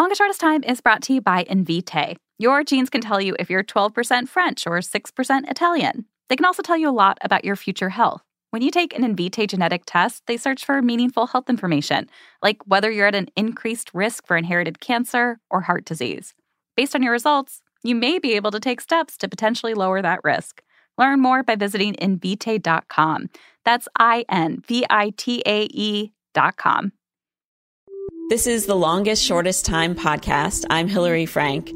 Longest Shortest Time is brought to you by Invitae. Your genes can tell you if you're 12% French or 6% Italian. They can also tell you a lot about your future health. When you take an Invitae genetic test, they search for meaningful health information, like whether you're at an increased risk for inherited cancer or heart disease. Based on your results, you may be able to take steps to potentially lower that risk. Learn more by visiting invitae.com. That's I N V I T A E.com. This is the longest, shortest time podcast. I'm Hillary Frank.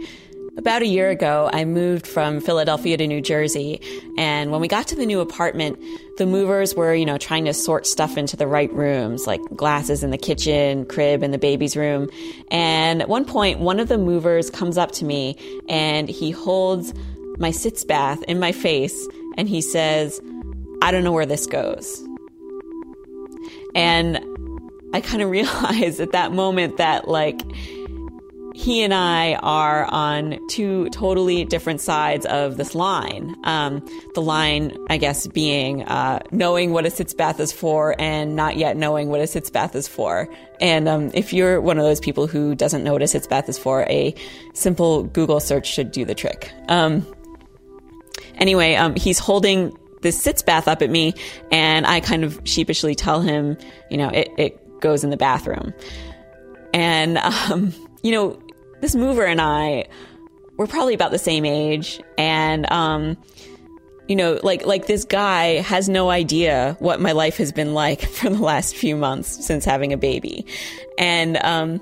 About a year ago, I moved from Philadelphia to New Jersey. And when we got to the new apartment, the movers were, you know, trying to sort stuff into the right rooms, like glasses in the kitchen, crib in the baby's room. And at one point, one of the movers comes up to me and he holds my sitz bath in my face and he says, I don't know where this goes. And I kind of realized at that moment that, like, he and I are on two totally different sides of this line. Um, the line, I guess, being uh, knowing what a sitz bath is for and not yet knowing what a sitz bath is for. And um, if you're one of those people who doesn't know what a sitz bath is for, a simple Google search should do the trick. Um, anyway, um, he's holding this sitz bath up at me, and I kind of sheepishly tell him, you know, it, it goes in the bathroom. And, um, you know, this mover and I were probably about the same age, and um, you know, like like this guy has no idea what my life has been like for the last few months since having a baby, and um,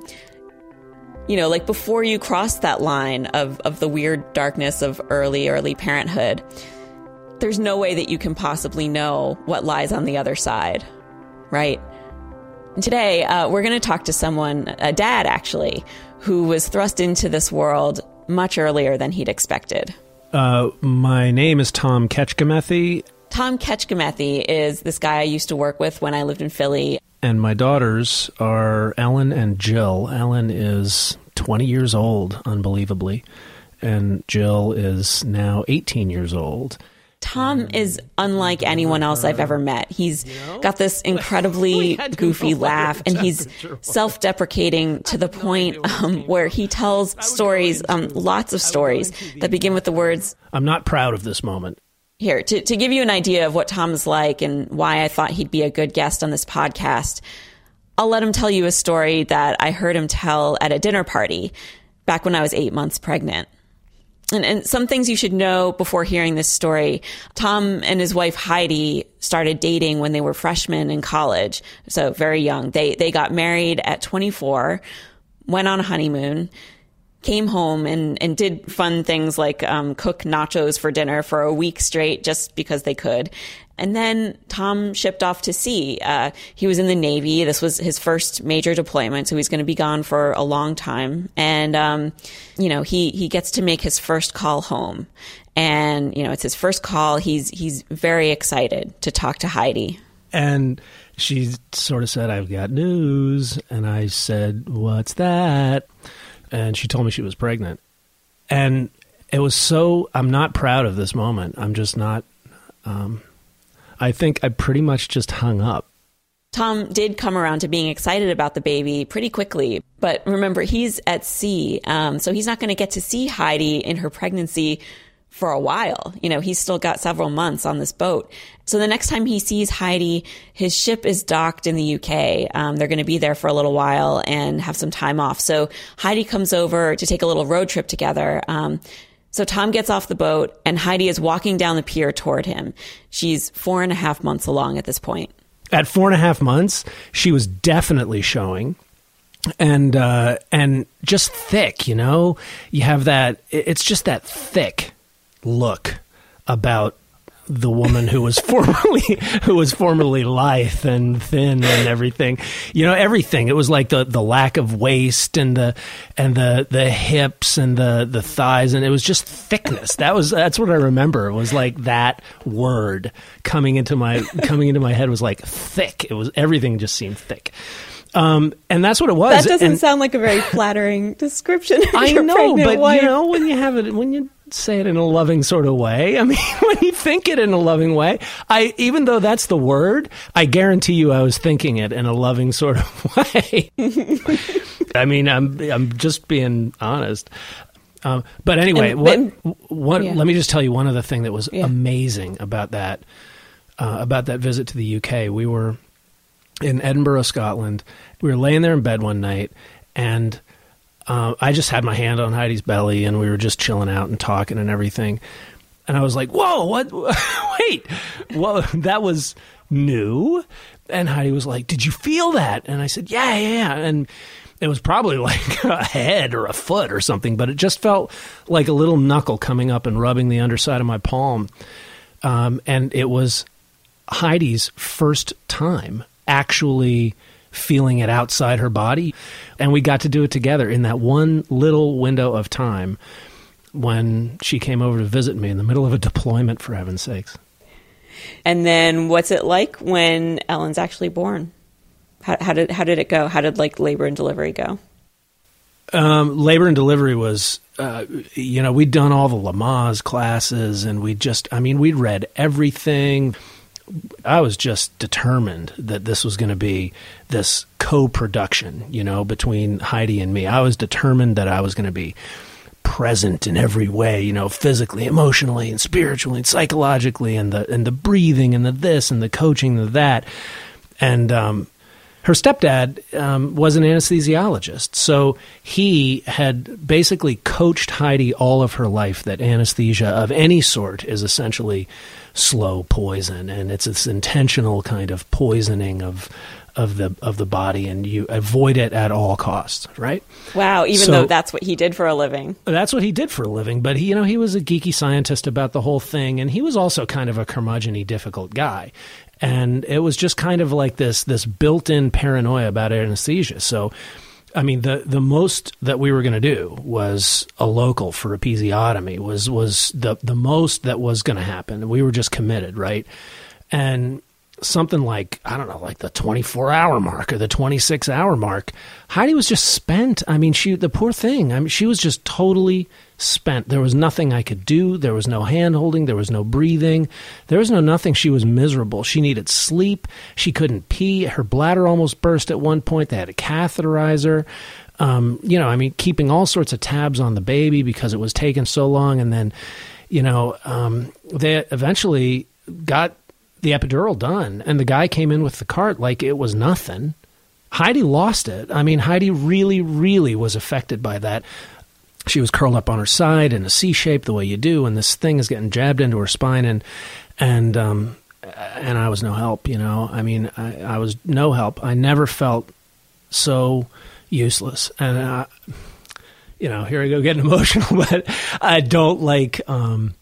you know, like before you cross that line of of the weird darkness of early early parenthood, there's no way that you can possibly know what lies on the other side, right? And today, uh, we're going to talk to someone, a dad actually, who was thrust into this world much earlier than he'd expected. Uh, my name is Tom Kecskemethy. Tom Kecskemethy is this guy I used to work with when I lived in Philly. And my daughters are Ellen and Jill. Ellen is 20 years old, unbelievably, and Jill is now 18 years old. Tom is unlike anyone else I've ever met. He's got this incredibly goofy laugh, and he's self deprecating to the point um, where he tells stories, um, lots of stories, that begin with the words I'm not proud of this moment. Here, to, to give you an idea of what Tom's like and why I thought he'd be a good guest on this podcast, I'll let him tell you a story that I heard him tell at a dinner party back when I was eight months pregnant. And, and, some things you should know before hearing this story. Tom and his wife Heidi started dating when they were freshmen in college, so very young. They they got married at 24, went on a honeymoon, came home and and did fun things like um, cook nachos for dinner for a week straight just because they could. And then Tom shipped off to sea. Uh, he was in the Navy. This was his first major deployment, so he's going to be gone for a long time. And um, you know, he he gets to make his first call home, and you know, it's his first call. He's he's very excited to talk to Heidi. And she sort of said, "I've got news," and I said, "What's that?" And she told me she was pregnant, and it was so. I'm not proud of this moment. I'm just not. Um, I think I pretty much just hung up. Tom did come around to being excited about the baby pretty quickly. But remember, he's at sea, um, so he's not going to get to see Heidi in her pregnancy for a while. You know, he's still got several months on this boat. So the next time he sees Heidi, his ship is docked in the UK. Um, they're going to be there for a little while and have some time off. So Heidi comes over to take a little road trip together. Um, so Tom gets off the boat and Heidi is walking down the pier toward him. She's four and a half months along at this point. At four and a half months, she was definitely showing and uh, and just thick. You know, you have that. It's just that thick look about the woman who was formerly who was formerly lithe and thin and everything you know everything it was like the the lack of waist and the and the the hips and the the thighs and it was just thickness that was that's what i remember it was like that word coming into my coming into my head was like thick it was everything just seemed thick um, and that's what it was. That doesn't and, sound like a very flattering description. I know, but wife. you know, when you have it, when you say it in a loving sort of way. I mean, when you think it in a loving way, I even though that's the word, I guarantee you I was thinking it in a loving sort of way. I mean, I'm I'm just being honest. Um, but anyway, and, what what yeah. let me just tell you one other thing that was yeah. amazing about that uh, about that visit to the UK. We were in Edinburgh, Scotland. We were laying there in bed one night and uh, I just had my hand on Heidi's belly and we were just chilling out and talking and everything. And I was like, whoa, what? Wait, well, that was new. And Heidi was like, did you feel that? And I said, yeah, yeah, yeah. And it was probably like a head or a foot or something, but it just felt like a little knuckle coming up and rubbing the underside of my palm. Um, and it was Heidi's first time actually feeling it outside her body. And we got to do it together in that one little window of time when she came over to visit me in the middle of a deployment, for heaven's sakes. And then what's it like when Ellen's actually born? How, how did how did it go? How did like labor and delivery go? Um, labor and delivery was, uh, you know, we'd done all the Lamaze classes, and we just, I mean, we'd read everything. I was just determined that this was going to be this co-production, you know, between Heidi and me. I was determined that I was going to be present in every way, you know, physically, emotionally, and spiritually, and psychologically, and the and the breathing, and the this, and the coaching, and the that. And um, her stepdad um, was an anesthesiologist, so he had basically coached Heidi all of her life that anesthesia of any sort is essentially slow poison, and it's this intentional kind of poisoning of of the of the body, and you avoid it at all costs, right? Wow! Even so, though that's what he did for a living, that's what he did for a living. But he, you know, he was a geeky scientist about the whole thing, and he was also kind of a curmudgeony, difficult guy. And it was just kind of like this this built in paranoia about anesthesia. So I mean, the the most that we were going to do was a local for episiotomy. Was was the the most that was going to happen. We were just committed, right? And something like I don't know, like the 24 hour mark or the 26 hour mark. Heidi was just spent. I mean, she the poor thing. I mean, she was just totally spent. There was nothing I could do. There was no hand holding. There was no breathing. There was no nothing. She was miserable. She needed sleep. She couldn't pee. Her bladder almost burst at one point. They had to catheterize her. Um, you know, I mean, keeping all sorts of tabs on the baby because it was taking so long. And then, you know, um, they eventually got the epidural done, and the guy came in with the cart like it was nothing. Heidi lost it. I mean, Heidi really, really was affected by that. She was curled up on her side in a C shape, the way you do, and this thing is getting jabbed into her spine, and and um, and I was no help. You know, I mean, I, I was no help. I never felt so useless, and uh, you know, here I go getting emotional, but I don't like. Um,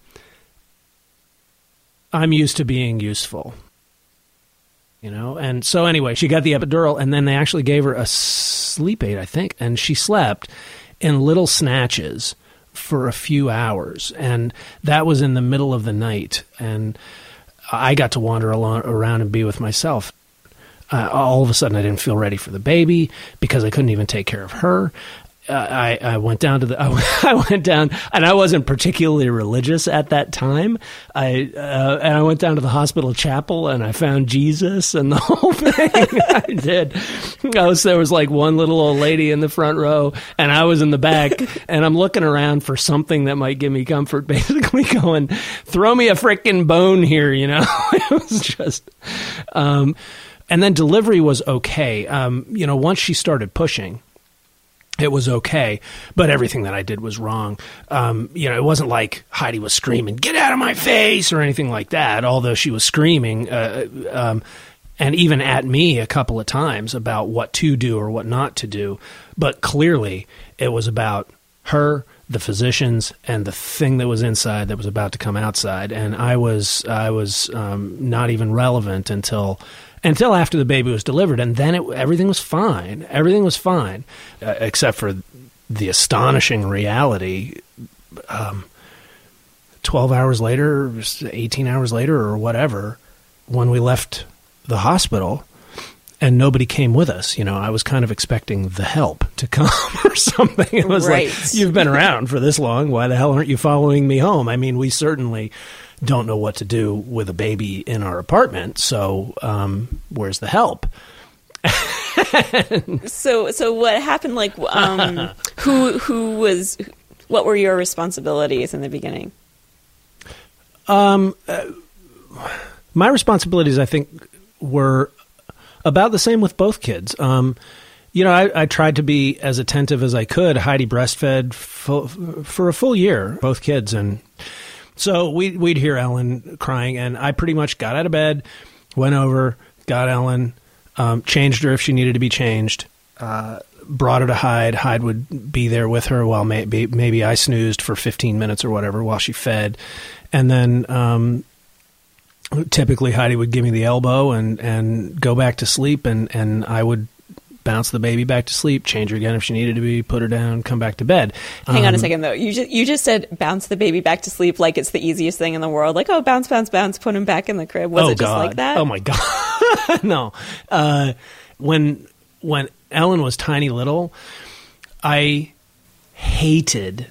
I'm used to being useful. You know, and so anyway, she got the epidural, and then they actually gave her a sleep aid, I think, and she slept in little snatches for a few hours, and that was in the middle of the night, and I got to wander along, around and be with myself. Uh, all of a sudden, I didn't feel ready for the baby because I couldn't even take care of her. I, I went down to the I, went down and I wasn't particularly religious at that time. I uh, and I went down to the hospital chapel and I found Jesus and the whole thing. I did. I was there was like one little old lady in the front row and I was in the back and I'm looking around for something that might give me comfort. Basically, going throw me a freaking bone here, you know. it was just. Um, and then delivery was okay. Um, you know, once she started pushing it was okay, but everything that I did was wrong. Um, you know, it wasn't like Heidi was screaming, "Get out of my face" or anything like that. Although she was screaming, uh, um, and even at me a couple of times about what to do or what not to do. But clearly, it was about her, the physicians, and the thing that was inside that was about to come outside. And I was, I was um, not even relevant until until after the baby was delivered, and then it, everything was fine. Everything was fine, uh, except for the astonishing reality. Um, Twelve hours later, eighteen hours later, or whatever, when we left the hospital, and nobody came with us. You know, I was kind of expecting the help to come or something. It was right. like, you've been around for this long. Why the hell aren't you following me home? I mean, we certainly don't know what to do with a baby in our apartment. So, um, where's the help? so, so what happened? Like, um, who who was? What were your responsibilities in the beginning? Um, uh, my responsibilities, I think, were about the same with both kids. Um, you know, I, I, tried to be as attentive as I could. Heidi breastfed for, for a full year, both kids, and so we'd, we'd hear Ellen crying, and I pretty much got out of bed, went over, got Ellen, um, changed her if she needed to be changed, uh, brought her to Hyde. Hyde would be there with her while maybe, maybe I snoozed for 15 minutes or whatever while she fed. And then um, typically Heidi would give me the elbow and, and go back to sleep, and, and I would bounce the baby back to sleep, change her again if she needed to be, put her down, come back to bed. Hang um, on a um, second though. You just you just said bounce the baby back to sleep like it's the easiest thing in the world. Like oh bounce bounce bounce, put him back in the crib. Was oh, it just God. like that? Oh my god, no. Uh, when when Ellen was tiny little, I hated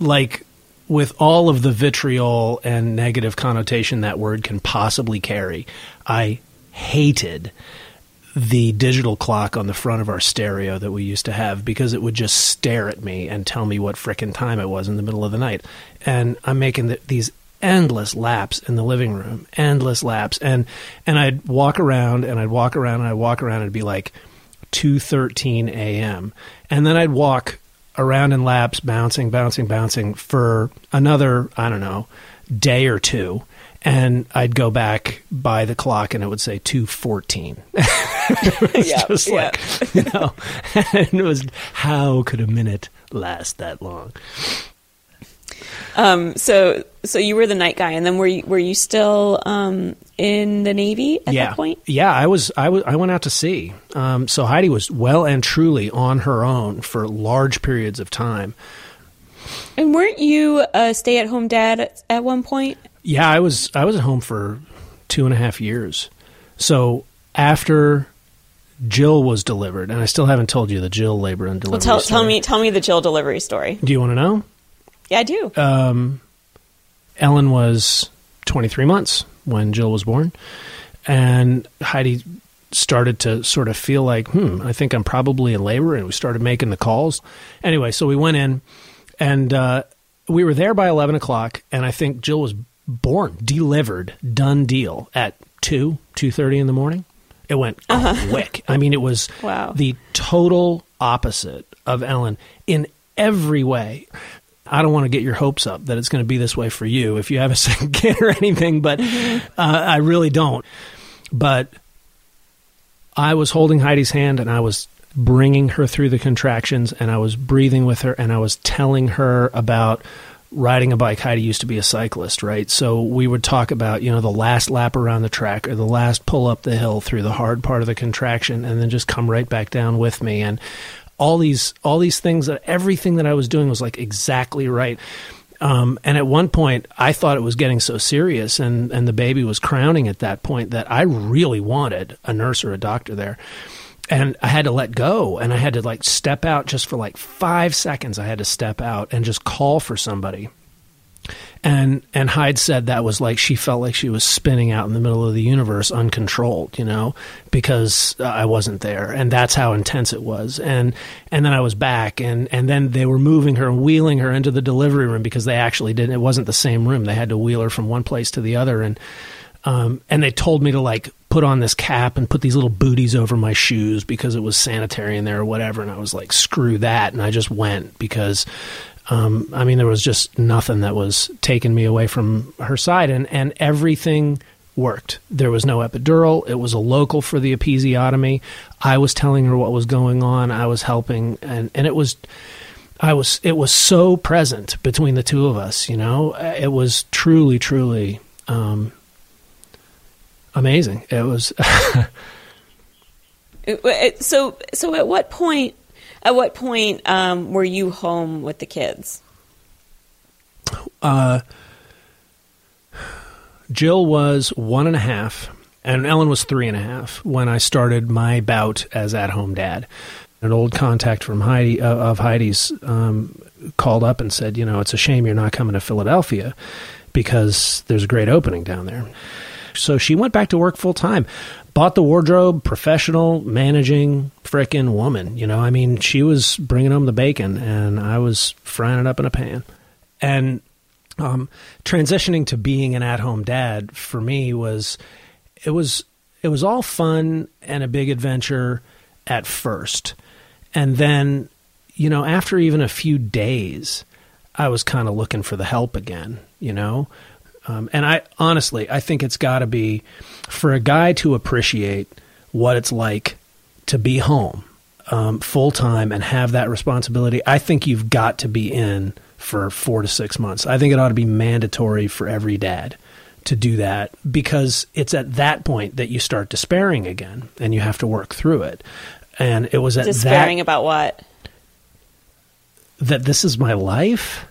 like with all of the vitriol and negative connotation that word can possibly carry. I hated the digital clock on the front of our stereo that we used to have because it would just stare at me and tell me what frickin' time it was in the middle of the night. And I'm making the, these endless laps in the living room, endless laps. And and I'd walk around and I'd walk around and I'd walk around and it'd be like 2:13 a.m. And then I'd walk around in laps, bouncing, bouncing, bouncing for another, I don't know, day or two and I'd go back by the clock and it would say 214. it was yeah, just yeah. like, you know, and it was, how could a minute last that long? Um, so, so you were the night guy, and then were you, were you still um, in the Navy at yeah. that point? Yeah, I was. I was. I went out to sea. Um, so Heidi was well and truly on her own for large periods of time. And weren't you a stay-at-home dad at, at one point? Yeah, I was I was at home for two and a half years. So after Jill was delivered, and I still haven't told you the Jill labor and delivery. Well, tell, story. tell me tell me the Jill delivery story. Do you want to know? Yeah, I do. Um, Ellen was 23 months when Jill was born, and Heidi started to sort of feel like, hmm, I think I'm probably in labor, and we started making the calls. Anyway, so we went in, and uh, we were there by 11 o'clock, and I think Jill was born, delivered, done deal at two two thirty in the morning. It went uh-huh. quick. I mean, it was wow. the total opposite of Ellen in every way. I don't want to get your hopes up that it's going to be this way for you if you have a second kid or anything, but mm-hmm. uh, I really don't. But I was holding Heidi's hand and I was bringing her through the contractions and I was breathing with her and I was telling her about riding a bike, Heidi used to be a cyclist, right? So we would talk about, you know, the last lap around the track or the last pull up the hill through the hard part of the contraction and then just come right back down with me. And all these, all these things that everything that I was doing was like exactly right. Um, and at one point, I thought it was getting so serious, and, and the baby was crowning at that point that I really wanted a nurse or a doctor there. And I had to let go and I had to like step out just for like five seconds. I had to step out and just call for somebody. And and Hyde said that was like she felt like she was spinning out in the middle of the universe uncontrolled, you know, because I wasn't there, and that's how intense it was. And and then I was back, and and then they were moving her and wheeling her into the delivery room because they actually didn't. It wasn't the same room. They had to wheel her from one place to the other, and um, and they told me to like put on this cap and put these little booties over my shoes because it was sanitary in there or whatever. And I was like, screw that. And I just went because, um, I mean, there was just nothing that was taking me away from her side. And, and everything worked. There was no epidural. It was a local for the episiotomy. I was telling her what was going on. I was helping. And, and it was. I was it was so present between the two of us, you know. It was truly, truly um, amazing. It was. so so at what point at what point um, were you home with the kids? Uh, Jill was one and a half, and Ellen was three and a half when I started my bout as at-home dad. An old contact from Heidi uh, of Heidi's um, called up and said, "You know, it's a shame you're not coming to Philadelphia because there's a great opening down there." So she went back to work full time. Bought the wardrobe, professional, managing, frickin' woman. You know, I mean, she was bringing home the bacon, and I was frying it up in a pan. And um, transitioning to being an at-home dad for me was it was it was all fun and a big adventure at first, and then you know after even a few days, I was kind of looking for the help again. You know, um, and I honestly, I think it's got to be for a guy to appreciate what it's like to be home um, full time and have that responsibility. I think you've got to be in for four to six months. I think it ought to be mandatory for every dad to do that because it's at that point that you start despairing again and you have to work through it. And it was at despairing that, about what? That this is my life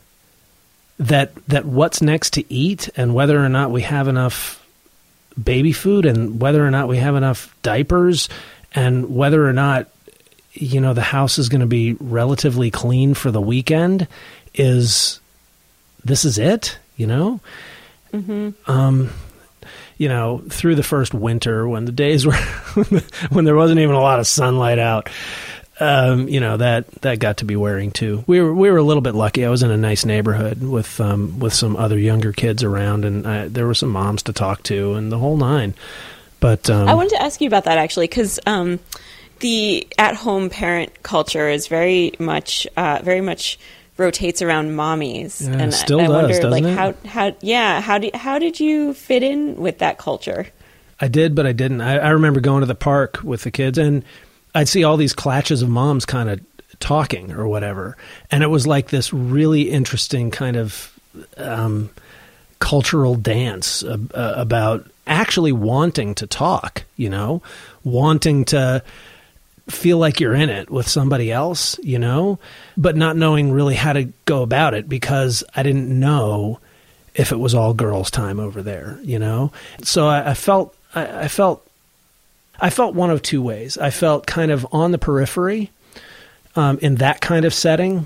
that that what's next to eat and whether or not we have enough baby food and whether or not we have enough diapers and whether or not you know the house is going to be relatively clean for the weekend is this is it you know mm-hmm. um you know through the first winter when the days were when there wasn't even a lot of sunlight out um, you know that that got to be wearing too. We were we were a little bit lucky. I was in a nice neighborhood with um, with some other younger kids around, and I, there were some moms to talk to, and the whole nine. But um, I wanted to ask you about that actually, because um, the at home parent culture is very much uh, very much rotates around mommies, yeah, and still I, I does, wonder like it? how how yeah how do how did you fit in with that culture? I did, but I didn't. I, I remember going to the park with the kids and I'd see all these clatches of moms kind of talking or whatever, and it was like this really interesting kind of um, cultural dance uh, about actually wanting to talk. You know, wanting to feel like you're in it with somebody else, you know, but not knowing really how to go about it because I didn't know if it was all girls' time over there, you know. So I, I felt I, felt I felt one of two ways. I felt kind of on the periphery um, in that kind of setting.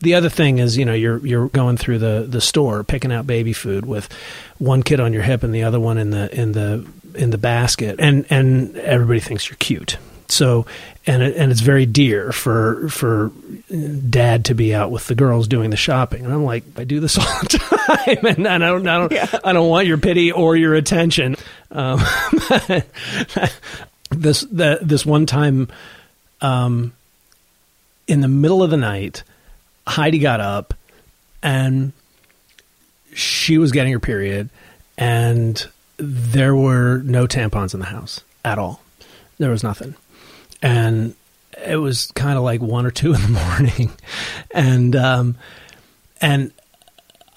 The other thing is, you know, you're you're going through the, the store picking out baby food with one kid on your hip and the other one in the in the in the basket, and and everybody thinks you're cute. So, and it, and it's very dear for for dad to be out with the girls doing the shopping. And I'm like, I do this all the time, and I don't I don't yeah. I don't want your pity or your attention. Um, this the, this one time, um, in the middle of the night, Heidi got up, and she was getting her period, and there were no tampons in the house at all. There was nothing and it was kind of like one or two in the morning, and um, and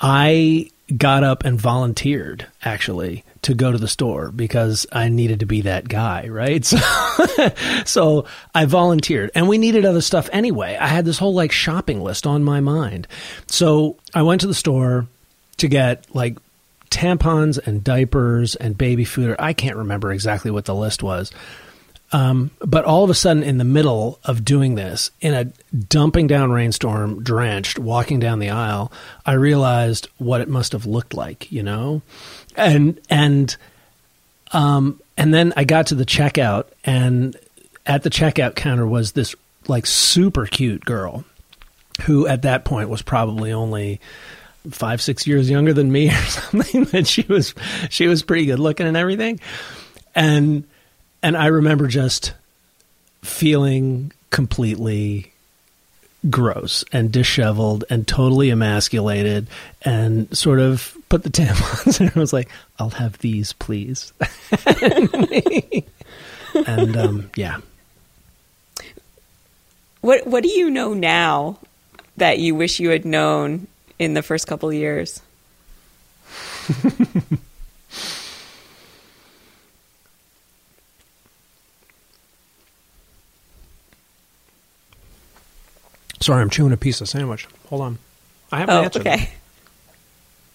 I got up and volunteered actually to go to the store because I needed to be that guy, right? So, so I volunteered and we needed other stuff anyway. I had this whole like shopping list on my mind. So I went to the store to get like tampons and diapers and baby food. I can't remember exactly what the list was Um, but all of a sudden, in the middle of doing this, in a dumping down rainstorm, drenched, walking down the aisle, I realized what it must have looked like, you know, and and um, and then I got to the checkout, and at the checkout counter was this like super cute girl, who at that point was probably only five six years younger than me or something. But she was she was pretty good looking and everything, and and I remember just feeling completely gross and disheveled and totally emasculated and sort of put the tampons and I was like, I'll have these, please. and um, yeah. What What do you know now that you wish you had known in the first couple years? Sorry, I'm chewing a piece of sandwich. Hold on. I have oh, an answer. okay.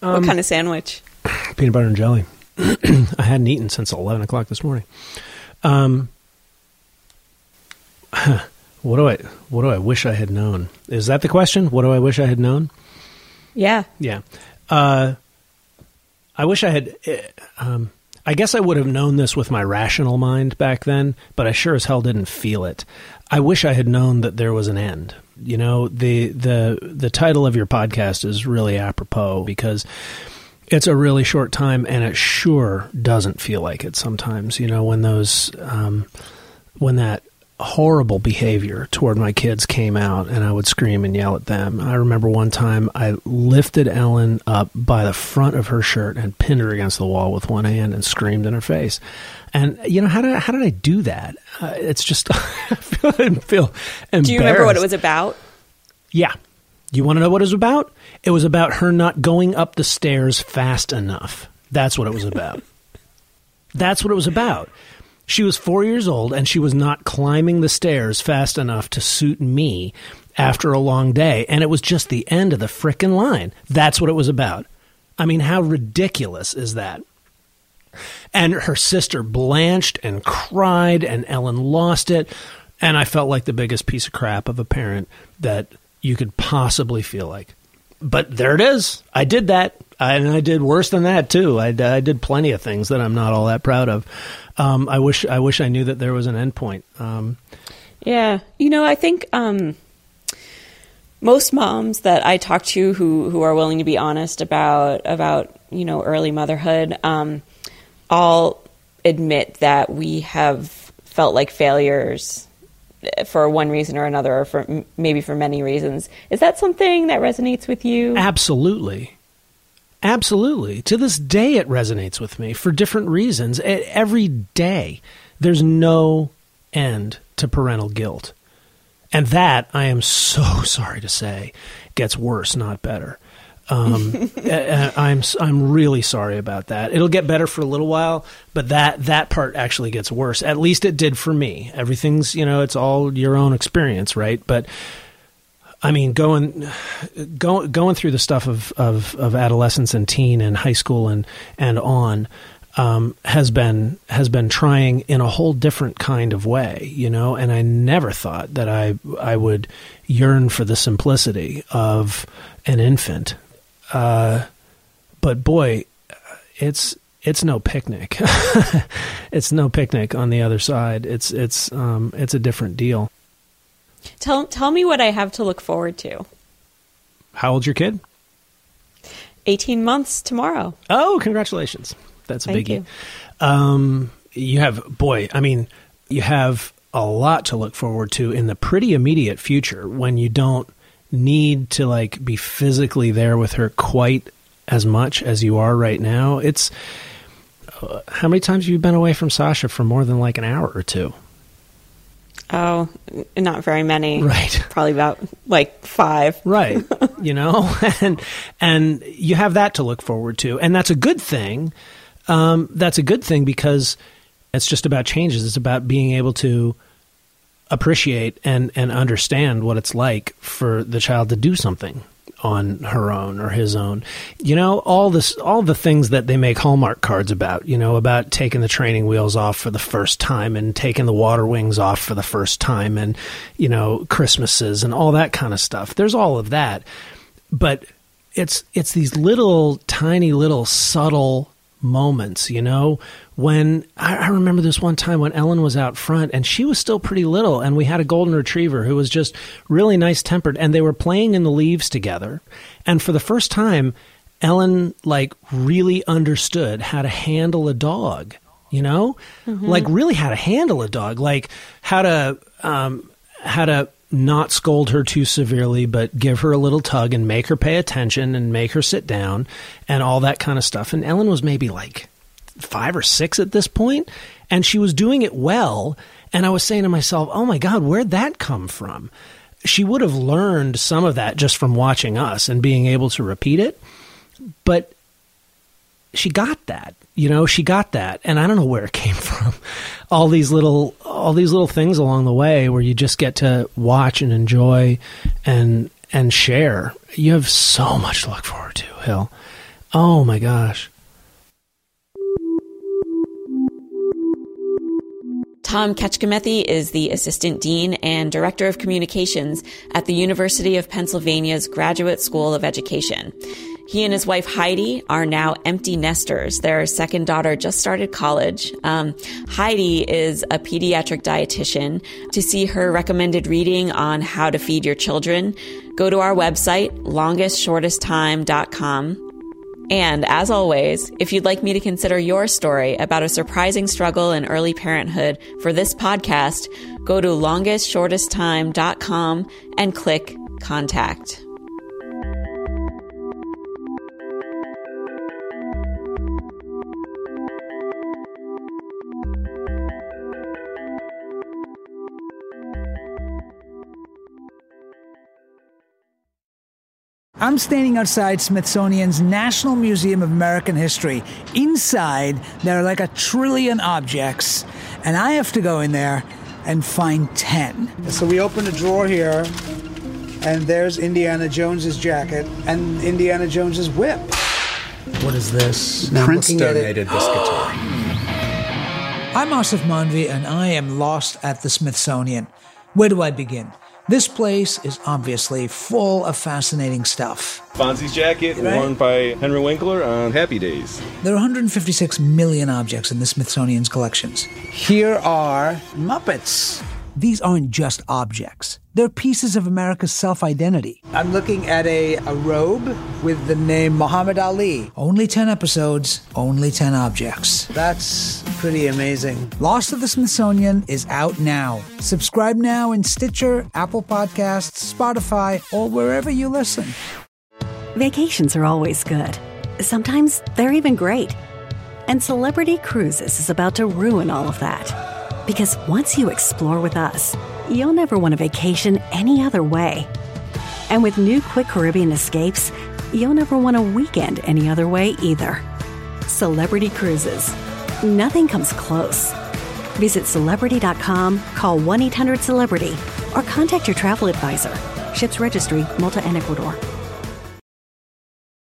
Um, what kind of sandwich? Peanut butter and jelly. I hadn't eaten since 11 o'clock this morning. Um, what do I what do I wish I had known? Is that the question? What do I wish I had known? Yeah. Yeah. Uh, I wish I had. uh, Um, I guess I would have known this with my rational mind back then, but I sure as hell didn't feel it. I wish I had known that there was an end. You know, the the the title of your podcast is really apropos because it's a really short time, and it sure doesn't feel like it sometimes. You know, when those um, when that horrible behavior toward my kids came out and I would scream and yell at them. I remember one time I lifted Ellen up by the front of her shirt and pinned her against the wall with one hand and screamed in her face. And you know how did I, how did I do that? Uh, it's just I feel, I feel embarrassed. Do you remember what it was about? Yeah. You want to know what it was about? It was about her not going up the stairs fast enough. That's what it was about. That's what it was about. She was four years old and she was not climbing the stairs fast enough to suit me after a long day. And it was just the end of the frickin' line. That's what it was about. I mean, how ridiculous is that? And her sister blanched and cried, and Ellen lost it. And I felt like the biggest piece of crap of a parent that you could possibly feel like. But there it is. I did that. And I did worse than that, too. I, I did plenty of things that I'm not all that proud of. Um, I wish I wish I knew that there was an end point. Um, Yeah. You know, I think um, most moms that I talk to who who are willing to be honest about about you know early motherhood um, all admit that we have felt like failures for one reason or another, or for maybe for many reasons. Is that something that resonates with you? Absolutely. Absolutely. To this day, it resonates with me for different reasons. Every day, there's no end to parental guilt. And that, I am so sorry to say, gets worse, not better. Um, I'm I'm really sorry about that. It'll get better for a little while, but that that part actually gets worse. At least it did for me. Everything's you know it's all your own experience, right? But I mean, going going going through the stuff of, of, of adolescence and teen and high school and and on um, has been has been trying in a whole different kind of way, you know. And I never thought that I I would yearn for the simplicity of an infant, uh, but boy, it's it's no picnic. it's no picnic on the other side. It's it's um, it's a different deal. Tell tell me what I have to look forward to. How old's your kid? 18 months tomorrow. Oh, congratulations. That's a Thank biggie. you. Um, you have, boy, I mean, you have a lot to look forward to in the pretty immediate future when you don't need to like be physically there with her quite as much as you are right now. It's uh, how many times have you been away from Sasha for more than like an hour or two? Oh, not very many. Right. Probably about like five. right you know and and you have that to look forward to and that's a good thing um, that's a good thing because it's just about changes it's about being able to appreciate and and understand what it's like for the child to do something on her own or his own. You know, all this, all the things that they make Hallmark cards about, you know, about taking the training wheels off for the first time and taking the water wings off for the first time and, you know, Christmases and all that kind of stuff. There's all of that. But it's, it's these little, tiny, little subtle moments, you know, when I, I, remember this one time when Ellen was out front and she was still pretty little, and we had a golden retriever who was just really nice tempered, and they were playing in the leaves together. And for the first time, Ellen like really understood how to handle a dog, you know, mm-hmm. like really how to handle a dog, like how to um, how to not scold her too severely, but give her a little tug and make her pay attention and make her sit down and all that kind of stuff. And Ellen was maybe like five or six at this point, and she was doing it well. And I was saying to myself, oh my God, where'd that come from? She would have learned some of that just from watching us and being able to repeat it. But she got that, you know, she got that. And I don't know where it came from. All these little, all these little things along the way where you just get to watch and enjoy and, and share. You have so much to look forward to, Hill. Oh my gosh. Tom Kecskemethy is the Assistant Dean and Director of Communications at the University of Pennsylvania's Graduate School of Education. He and his wife Heidi are now empty nesters. Their second daughter just started college. Um, Heidi is a pediatric dietitian. To see her recommended reading on how to feed your children, go to our website, longestshortesttime.com and as always, if you'd like me to consider your story about a surprising struggle in early parenthood for this podcast, go to longestshortesttime.com and click contact. I'm standing outside Smithsonian's National Museum of American History. Inside, there are like a trillion objects, and I have to go in there and find 10. So we open a drawer here, and there's Indiana Jones's jacket and Indiana Jones's whip. What is this? Now Prince donated this guitar. I'm Aasif Mandvi, and I am lost at the Smithsonian. Where do I begin? This place is obviously full of fascinating stuff. Fonzie's jacket, right? worn by Henry Winkler on Happy Days. There are 156 million objects in the Smithsonian's collections. Here are Muppets. These aren't just objects. They're pieces of America's self identity. I'm looking at a, a robe with the name Muhammad Ali. Only 10 episodes, only 10 objects. That's pretty amazing. Lost of the Smithsonian is out now. Subscribe now in Stitcher, Apple Podcasts, Spotify, or wherever you listen. Vacations are always good. Sometimes they're even great. And Celebrity Cruises is about to ruin all of that. Because once you explore with us, you'll never want a vacation any other way. And with new Quick Caribbean escapes, you'll never want a weekend any other way either. Celebrity Cruises. Nothing comes close. Visit celebrity.com, call 1 800 Celebrity, or contact your travel advisor. Ships Registry, Malta and Ecuador.